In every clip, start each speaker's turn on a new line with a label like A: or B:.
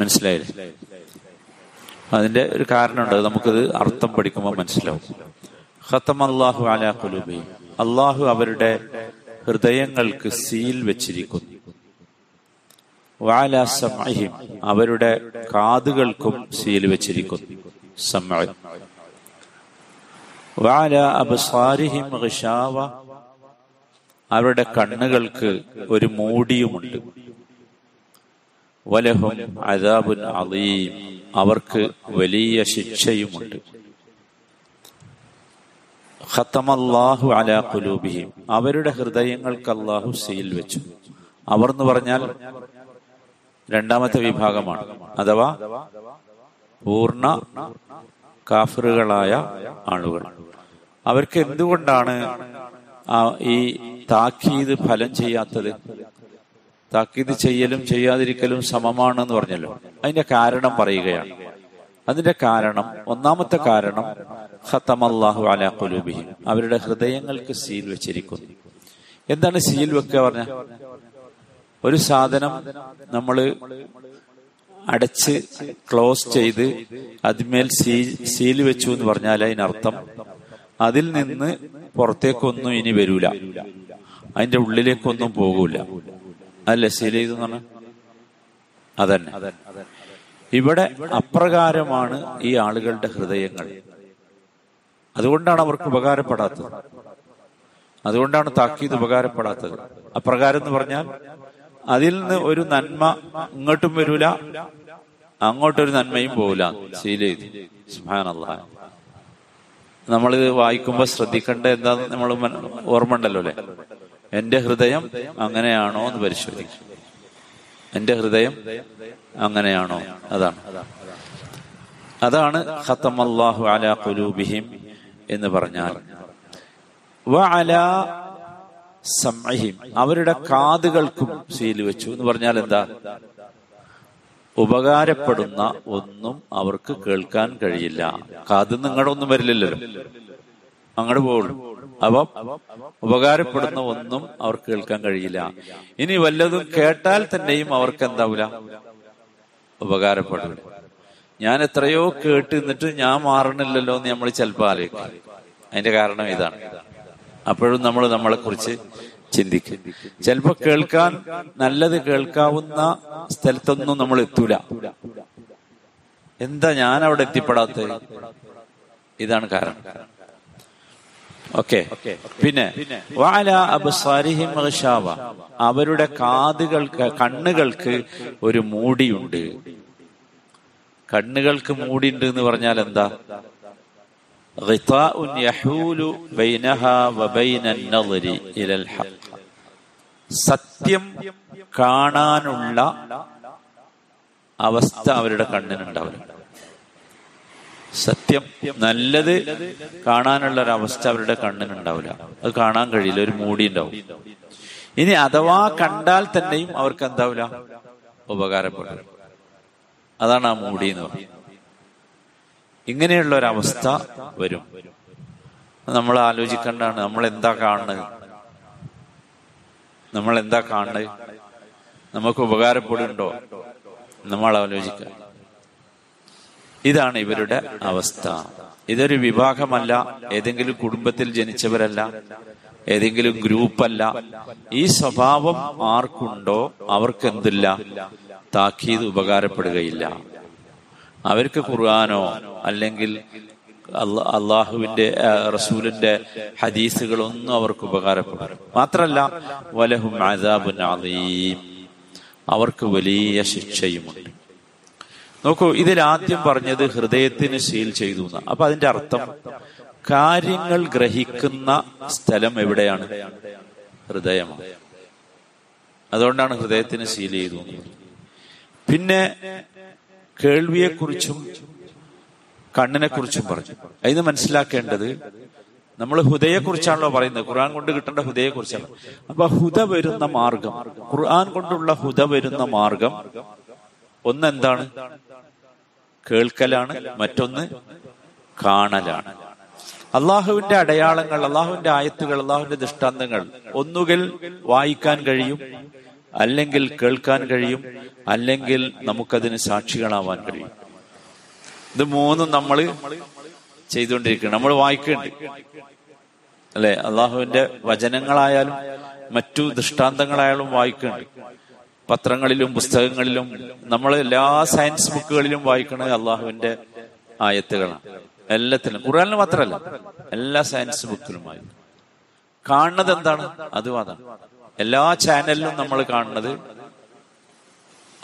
A: മനസ്സിലായില്ലേ? അതിന്റെ ഒരു കാരണമുണ്ട്. നമുക്കത് അർത്ഥം പഠിക്കുമ്പോൾ മനസ്സിലാവും. ഖത്തം അള്ളാഹു അലാ കുലുബി അള്ളാഹു അവരുടെ ഹൃദയങ്ങൾക്ക് സീൽ വെച്ചിരിക്കുന്നു. വാല അവരുടെ കാതുകൾക്കും സീൽ വെച്ചിരിക്കുന്നു. സമ വാല അബ്സാരിഹിം ഹിഷാവ അവരുടെ കണ്ണുകൾക്ക് ഒരു മൂടിയുമുണ്ട്. വലഹും അദാബുൻ അലീം അവർക്ക് വലിയ ശിക്ഷയുമുണ്ട്. ഖത്തമല്ലാഹു അലാ കുലൂബിഹിം അവരുടെ ഹൃദയങ്ങൾക്ക് അള്ളാഹു സീൽ വെച്ചു. അവർ എന്ന് പറഞ്ഞാൽ രണ്ടാമത്തെ വിഭാഗമാണ്. അഥവാ പൂർണ കാഫറുകളായ ആളുകൾ. അവർക്ക് എന്തുകൊണ്ടാണ് ഈ താക്കീത് ഫലം ചെയ്യാത്തത്. താക്കീത് ചെയ്യലും ചെയ്യാതിരിക്കലും സമമാണെന്ന് പറഞ്ഞല്ലോ. അതിന്റെ കാരണം പറയുകയാണ്. അതിന്റെ കാരണം ഒന്നാമത്തെ കാരണം ഹത്തമല്ലാഹു അലാ കുലൂബിഹിം അവരുടെ ഹൃദയങ്ങൾക്ക് സീൽ വെച്ചിരിക്കുന്നു. എന്താണ് സീൽ വെക്കുക പറഞ്ഞ? ഒരു സാധനം നമ്മൾ അടച്ച് ക്ലോസ് ചെയ്ത് അതിന്മേൽ സീ സീൽ വെച്ചു എന്ന് പറഞ്ഞാൽ അതിനർത്ഥം അതിൽ നിന്ന് പുറത്തേക്കൊന്നും ഇനി വരൂല. അതിന്റെ ഉള്ളിലേക്കൊന്നും പോകൂല. അല്ലെ സീൽ ചെയ്തു അതന്നെ. ഇവിടെ അപ്രകാരമാണ് ഈ ആളുകളുടെ ഹൃദയങ്ങൾ. അതുകൊണ്ടാണ് അവർക്ക് ഉപകാരപ്പെടാത്തത്. അതുകൊണ്ടാണ് താക്കീത് ഉപകാരപ്പെടാത്തത്. അപ്രകാരം എന്ന് പറഞ്ഞാൽ അതിൽ നിന്ന് ഒരു നന്മ ഇങ്ങോട്ടും വരൂല അങ്ങോട്ടൊരു നന്മയും സീൽ ചെയ്തു സുഹാനല്ല നമ്മളിത് വായിക്കുമ്പോൾ ശ്രദ്ധിക്കേണ്ട എന്താ നമ്മൾ ഓർമ്മ ഉണ്ടല്ലോ അല്ലെ? എന്റെ ഹൃദയം അങ്ങനെയാണോ എന്ന് പരിശോധിക്കും. എന്റെ ഹൃദയം അങ്ങനെയാണോ? അതാണ്. അതാണ് ഖത്തമല്ലാഹു അലാ കുലൂബിഹിം എന്ന് പറഞ്ഞാൽ. അവരുടെ കാതുകൾക്കും സീൽ വെച്ചു എന്ന് പറഞ്ഞാൽ എന്താ? ഉപകാരപ്പെടുന്ന ഒന്നും അവർക്ക് കേൾക്കാൻ കഴിയില്ല. കാത് നിങ്ങളുടെ ഒന്നും വരില്ലല്ലോ. അങ്ങോട്ട് പോകുള്ളൂ അപ്പം ഉപകാരപ്പെടുന്ന ഒന്നും അവർക്ക് കേൾക്കാൻ കഴിയില്ല. ഇനി വല്ലതും കേട്ടാൽ തന്നെയും അവർക്ക് എന്താവില്ല ഉപകാരപ്പെടില്ല ഞാൻ എത്രയോ കേട്ട് നിന്നിട്ട് ഞാൻ മാറണില്ലല്ലോ എന്ന് നമ്മൾ ചിലപ്പോൾ ആലോചിക്കും. അതിന്റെ കാരണം ഇതാണ്. അപ്പോഴും നമ്മൾ നമ്മളെ കുറിച്ച് ചിന്തിക്കും. ചിലപ്പോ കേൾക്കാൻ നല്ലത് കേൾക്കാവുന്ന സ്ഥലത്തൊന്നും നമ്മൾ എത്തൂല. എന്താ ഞാൻ അവിടെ എത്തിപ്പെടാത്തത്? ഇതാണ് കാരണം. ഓക്കെ. പിന്നെ വാല അബ്സാരിഹിം ഋഷാവ അവരുടെ കാതുകൾക്ക് കണ്ണുകൾക്ക് ഒരു മൂടിയുണ്ട്. കണ്ണുകൾക്ക് മൂടിയുണ്ട് എന്ന് പറഞ്ഞാൽ എന്താ? സത്യം കാണാനുള്ള അവസ്ഥ അവരുടെ കണ്ണിനുണ്ടാവില്ല. സത്യം നല്ലത് കാണാനുള്ള ഒരു അവസ്ഥ അവരുടെ കണ്ണിനുണ്ടാവില്ല. അത് കാണാൻ കഴിയില്ല ഒരു മൂടി ഉണ്ടാവും. ഇനി അഥവാ കണ്ടാൽ തന്നെയും അവർക്ക് എന്താവില്ല ഉപകാരപ്പെടും. അതാണ് ആ മൂടി എന്ന് പറയുന്നത്. ഇങ്ങനെയുള്ള ഒരവസ്ഥ വരും. നമ്മൾ ആലോചിക്കേണ്ടതാണ് നമ്മൾ എന്താ കാണുന്നത്? നമ്മൾ എന്താ കാണുന്നത്? നമുക്ക് ഉപകാരപ്പെടുന്നുണ്ടോ? നമ്മൾ ആലോചിക്കുക. ഇതാണ് ഇവരുടെ അവസ്ഥ. ഇതൊരു വിഭാഗമല്ല ഏതെങ്കിലും കുടുംബത്തിൽ ജനിച്ചവരല്ല ഏതെങ്കിലും ഗ്രൂപ്പല്ല. ഈ സ്വഭാവം ആർക്കുണ്ടോ അവർക്ക് എന്തില്ല താക്കീത് ഉപകാരപ്പെടുകയില്ല. അവർക്ക് ഖുർആാനോ അല്ലെങ്കിൽ അള്ളാഹുവിന്റെ റസൂലിന്റെ ഹദീസുകളൊന്നും അവർക്ക് ഉപകാരപ്പെടും. മാത്രല്ല വലഹും അലീം അവർക്ക് വലിയ ശിക്ഷയുമുണ്ട്. നോക്കൂ ഇതിൽ ആദ്യം പറഞ്ഞത് ഹൃദയത്തിന് സീൽ ചെയ്തു അപ്പൊ അതിന്റെ അർത്ഥം കാര്യങ്ങൾ ഗ്രഹിക്കുന്ന സ്ഥലം എവിടെയാണ്? ഹൃദയമാണ്. അതുകൊണ്ടാണ് ഹൃദയത്തിന് സീൽ ചെയ്തു പിന്നെ കേൾവിയെക്കുറിച്ചും കണ്ണിനെ കുറിച്ചും പറഞ്ഞു. അതിന് മനസ്സിലാക്കേണ്ടത് നമ്മൾ ഹുദയെ കുറിച്ചാണല്ലോ പറയുന്നത്. ഖുർആൻ കൊണ്ട് കിട്ടേണ്ട ഹുദയെക്കുറിച്ചാണ്. അപ്പൊ ഹുദ വരുന്ന മാർഗം ഖുർആൻ കൊണ്ടുള്ള ഹുദ വരുന്ന മാർഗം ഒന്ന് എന്താണ് കേൾക്കലാണ്. മറ്റൊന്ന് കാണലാണ്. അള്ളാഹുവിന്റെ അടയാളങ്ങൾ അള്ളാഹുവിന്റെ ആയത്തുകൾ അള്ളാഹുവിന്റെ ദൃഷ്ടാന്തങ്ങൾ ഒന്നുകിൽ വായിക്കാൻ കഴിയും അല്ലെങ്കിൽ കേൾക്കാൻ കഴിയും അല്ലെങ്കിൽ നമുക്കതിന് സാക്ഷികളാവാൻ കഴിയും. ഇത് മൂന്നും നമ്മൾ ചെയ്തുകൊണ്ടിരിക്കുന്നു നമ്മൾ വായിക്കുന്നുണ്ട് അല്ലെ? അള്ളാഹുവിന്റെ വചനങ്ങളായാലും മറ്റു ദൃഷ്ടാന്തങ്ങളായാലും വായിക്കുന്നുണ്ട് പത്രങ്ങളിലും പുസ്തകങ്ങളിലും നമ്മൾ എല്ലാ സയൻസ് ബുക്കുകളിലും വായിക്കുന്നത് അള്ളാഹുവിന്റെ ആയത്തുകളാണ്. എല്ലാത്തിലും. ഖുറാനിൽ മാത്രമല്ല എല്ലാ സയൻസ് ബുക്കിലും വായിക്കും. കാണുന്നത് എന്താണ്? അതും അതാണ്. എല്ലാ ചാനലിലും നമ്മൾ കാണുന്നത്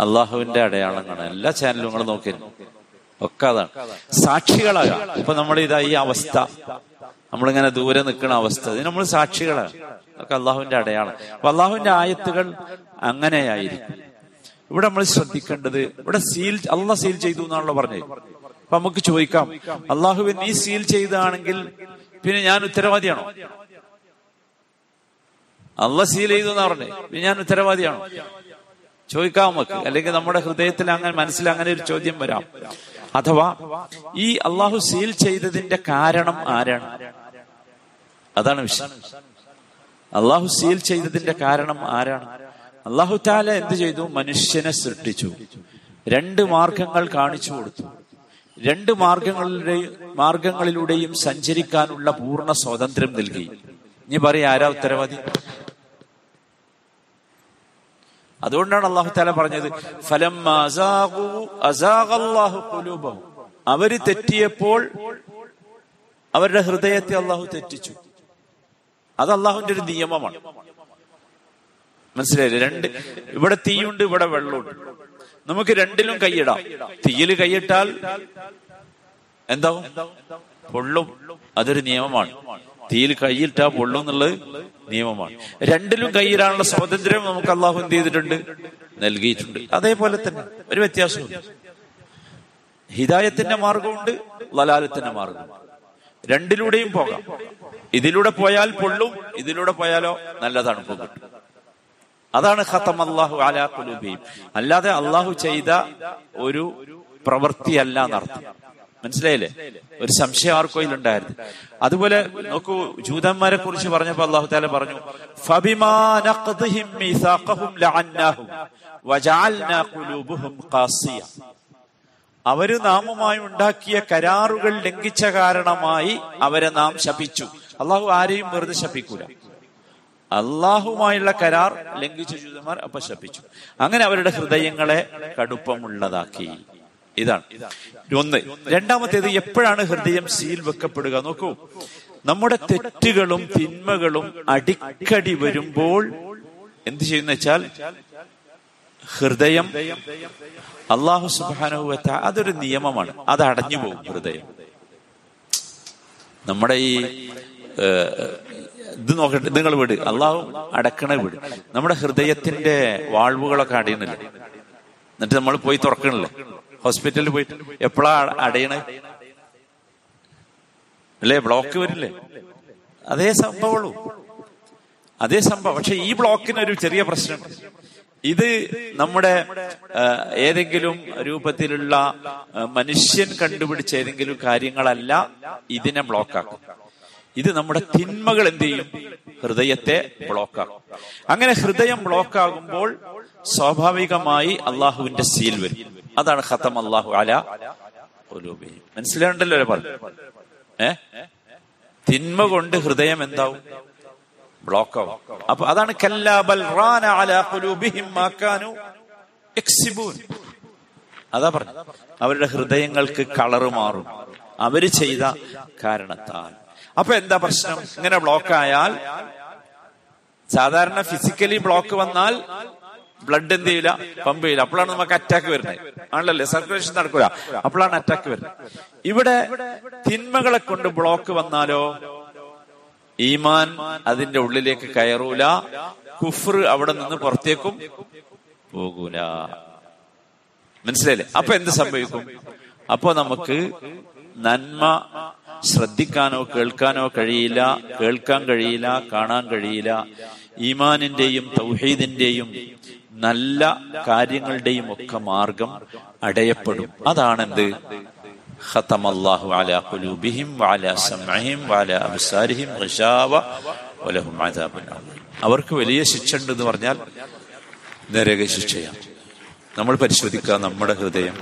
A: അള്ളാഹുവിന്റെ അടയാളങ്ങളാണ്. എല്ലാ ചാനലും നിങ്ങൾ നോക്കിയിരുന്നു ഒക്കെ അതാണ്. സാക്ഷികളാകാം ഇപ്പൊ നമ്മൾ ഇതാ ഈ അവസ്ഥ. നമ്മളിങ്ങനെ ദൂരെ നിൽക്കുന്ന അവസ്ഥ. ഇത് നമ്മൾ സാക്ഷികളാണ്. ഒക്കെ അള്ളാഹുവിന്റെ അടയാളം. അപ്പൊ അള്ളാഹുവിന്റെ ആയത്തുകൾ അങ്ങനെയായിരിക്കും. ഇവിടെ നമ്മൾ ശ്രദ്ധിക്കേണ്ടത് ഇവിടെ സീൽ അല്ല സീൽ ചെയ്തു എന്നാണല്ലോ പറഞ്ഞത്. അപ്പൊ നമുക്ക് ചോദിക്കാം അള്ളാഹുവിൻ നീ സീൽ ചെയ്താണെങ്കിൽ പിന്നെ ഞാൻ ഉത്തരവാദിയാണോ? അള്ള സീൽ ചെയ്തു എന്നാ പറഞ്ഞേ പിന്നെ ഞാൻ ഉത്തരവാദിയാണോ? ചോദിക്കാം നമുക്ക്. അല്ലെങ്കിൽ നമ്മുടെ ഹൃദയത്തിൽ അങ്ങനെ മനസ്സിൽ അങ്ങനെ ഒരു ചോദ്യം വരാം. അഥവാ ഈ അള്ളാഹു സീൽ ചെയ്തതിന്റെ കാരണം ആരാണ്? അതാണ് വിഷയം. അള്ളാഹു സീൽ ചെയ്തതിന്റെ കാരണം ആരാണ്? അള്ളാഹു താല എന്ത് ചെയ്തു? മനുഷ്യനെ സൃഷ്ടിച്ചു. രണ്ട് മാർഗങ്ങൾ കാണിച്ചു കൊടുത്തു. രണ്ട് മാർഗങ്ങളിലൂടെയും മാർഗങ്ങളിലൂടെയും സഞ്ചരിക്കാനുള്ള പൂർണ സ്വാതന്ത്ര്യം നൽകി. ഇനി പറയാ ആരാ ഉത്തരവാദി? അതുകൊണ്ടാണ് അള്ളാഹു താല പറഞ്ഞത് ഫലം അവർ തെറ്റിയപ്പോൾ അവരുടെ ഹൃദയത്തെ അള്ളാഹു തെറ്റിച്ചു. അത് അള്ളാഹുവിന്റെ ഒരു നിയമമാണ്. മനസ്സിലായില്ലേ? രണ്ട്. ഇവിടെ തീയുണ്ട് ഇവിടെ വെള്ളമുണ്ട്. നമുക്ക് രണ്ടിലും കൈയിടാം. തീയിൽ കൈയിട്ടാൽ എന്താവും? പൊള്ളും. അതൊരു നിയമമാണ്. തീയിൽ കൈയിട്ടാ പൊള്ളും എന്നുള്ളത് നിയമമാണ്. രണ്ടിലും കൈയിടാനുള്ള സ്വാതന്ത്ര്യം നമുക്ക് അള്ളാഹു എന്ത് ചെയ്തിട്ടുണ്ട്? നൽകിയിട്ടുണ്ട്. അതേപോലെ തന്നെ ഒരു വ്യത്യാസവും ഹിതായത്തിന്റെ മാർഗമുണ്ട് ലലാലത്തിന്റെ മാർഗം രണ്ടിലൂടെയും പോകാം. ഇതിലൂടെ പോയാൽ പൊള്ളും ഇതിലൂടെ പോയാലോ നല്ല തണുപ്പ് അതാണ് ഖത്തം അള്ളാഹു അലാ കുലുബീം അല്ലാതെ അള്ളാഹു ചെയ്ത ഒരു പ്രവൃത്തിയല്ല എന്നർത്ഥം. മനസ്സിലായില്ലേ? ഒരു സംശയം ആർക്കോ ഉണ്ടായിരുന്നു അതുപോലെ നോക്കൂ ജൂതന്മാരെ കുറിച്ച് പറഞ്ഞപ്പോ അള്ളാഹു താല പറഞ്ഞു അവർ നാമുമായി ഉണ്ടാക്കിയ കരാറുകൾ ലംഘിച്ച കാരണമായി അവരെ നാം ശപിച്ചു. അള്ളാഹു ആരെയും വെറുതെ ശപിക്കൂല. അള്ളാഹുമായുള്ള കരാർ ലംഘിച്ച ജൂതന്മാർ അപ്പൊ ശപിച്ചു അങ്ങനെ അവരുടെ ഹൃദയങ്ങളെ കടുപ്പമുള്ളതാക്കി. ഇതാണ്. ഒന്ന് രണ്ടാമത്തേത് എപ്പോഴാണ് ഹൃദയം സീൽ വെക്കപ്പെടുക? നോക്കൂ. നമ്മുടെ തെറ്റുകളും തിന്മകളും അടിക്കടി വരുമ്പോൾ എന്ത് ചെയ്യുന്ന വെച്ചാൽ ഹൃദയം അള്ളാഹു സുബാനുവത്ത അതൊരു നിയമമാണ്. അത് അടഞ്ഞു പോകും ഹൃദയം. നമ്മുടെ ഈ ഇത് നോക്കട്ടെ നിങ്ങൾ വിട്. അള്ളാഹു അടക്കണ വിട്. നമ്മുടെ ഹൃദയത്തിന്റെ വാൾവുകളൊക്കെ അടയണില്ല എന്നിട്ട് നമ്മൾ പോയി തുറക്കണില്ലേ. ഹോസ്പിറ്റലിൽ പോയിട്ട് എപ്പോഴാ അടയണേ? അല്ലേ? ബ്ലോക്ക് വരില്ലേ? അതേ സംഭവമുള്ളൂ. അതേ സംഭവം. പക്ഷെ ഈ ബ്ലോക്കിന് ഒരു ചെറിയ പ്രശ്നം. ഇത് നമ്മുടെ ഏതെങ്കിലും രൂപത്തിലുള്ള മനുഷ്യൻ കണ്ടുപിടിച്ച ഏതെങ്കിലും കാര്യങ്ങളല്ല ഇതിനെ ബ്ലോക്കാക്കും. ഇത് നമ്മുടെ തിന്മകൾ എന്ത് ചെയ്യും? ഹൃദയത്തെ ബ്ലോക്കാക്കും അങ്ങനെ ഹൃദയം ബ്ലോക്കാകുമ്പോൾ സ്വാഭാവികമായി അള്ളാഹുവിന്റെ സീൽ വരും. അതാണ് ഖത്തം അള്ളാഹു അല മനസ്സിലാണ്ടല്ലോ പറഞ്ഞു ഏ? തിന്മ കൊണ്ട് ഹൃദയം എന്താവും? ബ്ലോക്കാവും അപ്പൊ അതാണ് അതാ പറഞ്ഞു അവരുടെ ഹൃദയങ്ങൾക്ക് കളറ് മാറും. അവർ ചെയ്ത കാരണത്താൽ. അപ്പൊ എന്താ പ്രശ്നം? ഇങ്ങനെ ബ്ലോക്ക് ആയാൽ സാധാരണ ഫിസിക്കലി ബ്ലോക്ക് വന്നാൽ ബ്ലഡ് എന്ത് ചെയ്യില്ല? പമ്പ് ചെയ്യില്ല. അപ്പോഴാണ് നമുക്ക് അറ്റാക്ക് വരുന്നത്. ആണല്ലേ? സർക്കുലേഷൻ നടക്കൂല. അപ്പോഴാണ് അറ്റാക്ക് വരുന്നത്. ഇവിടെ തിന്മകളെ കൊണ്ട് ബ്ലോക്ക് വന്നാലോ? ഈമാൻ അതിന്റെ ഉള്ളിലേക്ക് കയറൂല. കുഫർ അവിടെ നിന്ന് പുറത്തേക്കും പോകൂല. മനസ്സിലായില്ലേ? അപ്പൊ എന്ത് സംഭവിക്കും? അപ്പൊ നമുക്ക് നന്മ ശ്രദ്ധിക്കാനോ കേൾക്കാനോ കഴിയില്ല കേൾക്കാൻ കഴിയില്ല കാണാൻ കഴിയില്ല ഈമാനിന്റെയും തൗഹീദിന്റെയും നല്ല കാര്യങ്ങളുടെയും ഒക്കെ മാർഗം അടയപ്പെടും അതാണെന്ത് ختم الله على قلوبهم وعلى سمعهم وعلى أبصارهم غشاوة ولهم عذاب عظيم അവർക്ക് വലിയ ശിക്ഷ ഉണ്ട് എന്ന് പറഞ്ഞാൽ നരക ശിക്ഷയാണ് നമ്മൾ പരിശോധിക്കുക നമ്മുടെ ഹൃദയം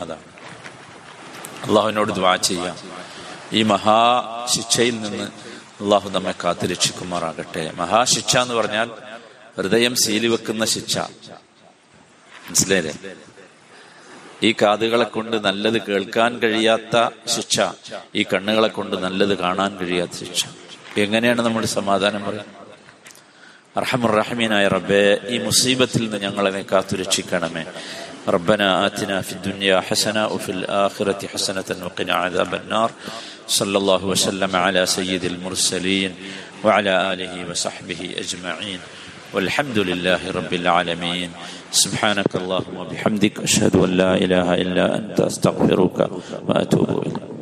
A: അതാണ് അള്ളാഹുവിനോട് ദ്വാ ചെയ്യാം. ഈ മഹാശിക്ഷയിൽ നിന്ന് അള്ളാഹു നമ്മെ കാത്തു രക്ഷിക്കുമാറാകട്ടെ. മഹാശിക്ഷ എന്ന് പറഞ്ഞാൽ ഹൃദയം സീലി വെക്കുന്ന ശിക്ഷ. മനസ്സിലായില്ലേ? ഈ കാതുകളെ കൊണ്ട് നല്ലത് കേൾക്കാൻ കഴിയാത്ത ശിക്ഷ ഈ കണ്ണുകളെ കൊണ്ട് നല്ലത് കാണാൻ കഴിയാത്ത ശിക്ഷ. എങ്ങനെയാണ് നമ്മുടെ സമാധാനം പറയുന്നത്? അർഹമുറഹമീനായ റബ്ബെ ഈ മുസീബത്തിൽ നിന്ന് ഞങ്ങളെ നീ കാത്തുരക്ഷിക്കണമേ ربنا آتنا في الدنيا حسنة وفي الآخرة حسنة وقنا عذاب النار صلى الله وسلم على سيد المرسلين وعلى آله وصحبه أجمعين والحمد لله رب العالمين سبحانك اللهم وبحمدك أشهد أن لا إله إلا أنت أستغفرك وأتوب إليك